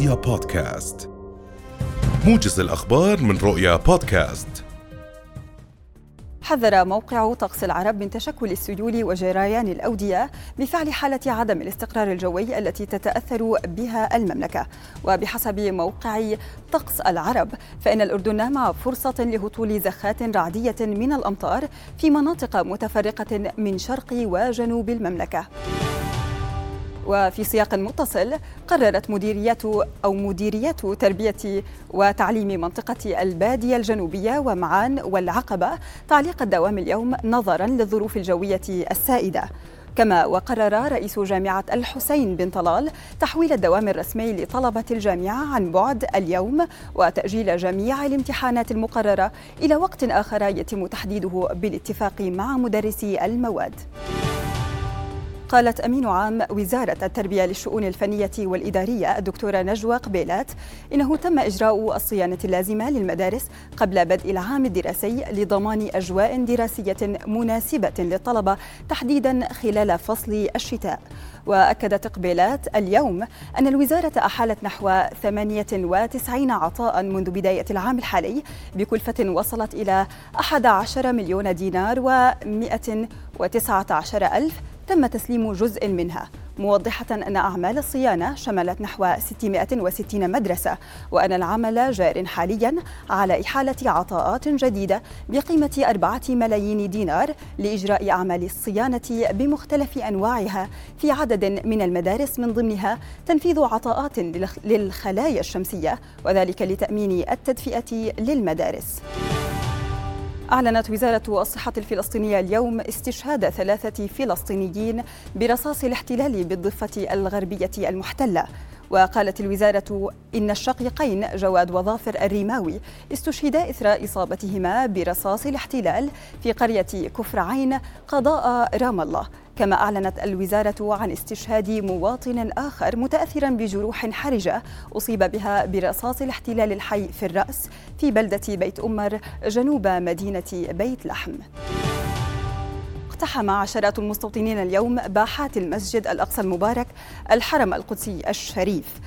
رؤيا بودكاست. موجز الأخبار من رؤيا بودكاست. حذر موقع طقس العرب من تشكل السيول وجريان الأودية بفعل حالة عدم الاستقرار الجوي التي تتأثر بها المملكة. وبحسب موقع طقس العرب فإن الأردن مع فرصة لهطول زخات رعدية من الأمطار في مناطق متفرقة من شرق وجنوب المملكة. وفي سياق متصل قررت مديريات أو مديريات تربية وتعليم منطقة البادية الجنوبية ومعان والعقبة تعليق الدوام اليوم نظرا للظروف الجوية السائدة كما وقرر رئيس جامعة الحسين بن طلال تحويل الدوام الرسمي لطلبة الجامعة عن بعد اليوم وتأجيل جميع الامتحانات المقررة إلى وقت آخر يتم تحديده بالاتفاق مع مدرسي المواد. قالت أمين عام وزارة التربية للشؤون الفنية والإدارية الدكتورة نجوى قبيلات إنه تم إجراء الصيانة اللازمة للمدارس قبل بدء العام الدراسي لضمان أجواء دراسية مناسبة للطلبة تحديدا خلال فصل الشتاء. وأكدت قبيلات اليوم أن الوزارة أحالت نحو 98 عطاء منذ بداية العام الحالي بكلفة وصلت إلى 11 مليون دينار و119 ألف تم تسليم جزء منها موضحة أن أعمال الصيانة شملت نحو 660 مدرسة وأن العمل جار حاليا على إحالة عطاءات جديدة بقيمة أربعة ملايين دينار لإجراء أعمال الصيانة بمختلف أنواعها في عدد من المدارس من ضمنها تنفيذ عطاءات للخلايا الشمسية وذلك لتأمين التدفئة للمدارس. أعلنت وزارة الصحة الفلسطينية اليوم استشهاد ثلاثة فلسطينيين برصاص الاحتلال بالضفة الغربية المحتلة. وقالت الوزارة إن الشقيقين جواد وظافر الريماوي استشهدا إثر إصابتهما برصاص الاحتلال في قرية كفر عين قضاء رام الله. كما أعلنت الوزارة عن استشهاد مواطن آخر متأثرا بجروح حرجة أصيب بها برصاص الاحتلال الحي في الرأس في بلدة بيت أمر جنوب مدينة بيت لحم. اقتحم عشرات المستوطنين اليوم باحات المسجد الأقصى المبارك الحرم القدسي الشريف.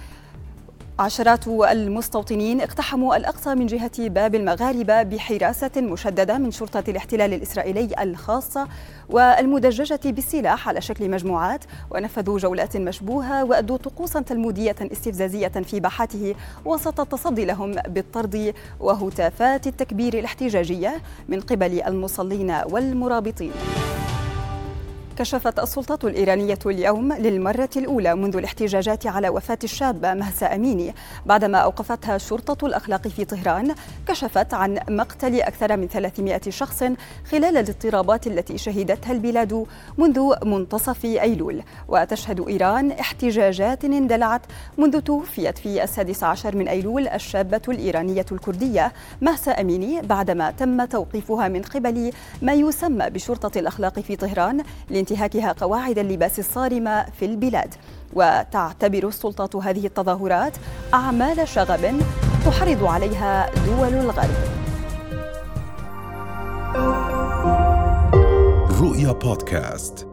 عشرات المستوطنين اقتحموا الأقصى من جهة باب المغاربة بحراسة مشددة من شرطة الاحتلال الإسرائيلي الخاصة والمدججة بالسلاح على شكل مجموعات ونفذوا جولات مشبوهة وأدوا طقوسا تلمودية استفزازية في باحاته وسط التصدي لهم بالطرد وهتافات التكبير الاحتجاجية من قبل المصلين والمرابطين. كشفت السلطات الإيرانية اليوم للمرة الأولى منذ الاحتجاجات على وفاة الشابة مهسا أميني. بعدما أوقفتها شرطة الأخلاق في طهران كشفت عن مقتل أكثر من 300 شخص خلال الاضطرابات التي شهدتها البلاد منذ منتصف أيلول. وتشهد إيران احتجاجات اندلعت منذ توفيت في السادس عشر من أيلول الشابة الإيرانية الكردية مهسا أميني بعدما تم توقيفها من قبل ما يسمى بشرطة الأخلاق في طهران لانتهاكها قواعد اللباس الصارمة في البلاد. وتعتبر السلطات هذه التظاهرات أعمال شغب تحرض عليها دول الغرب. رؤيا بودكاست.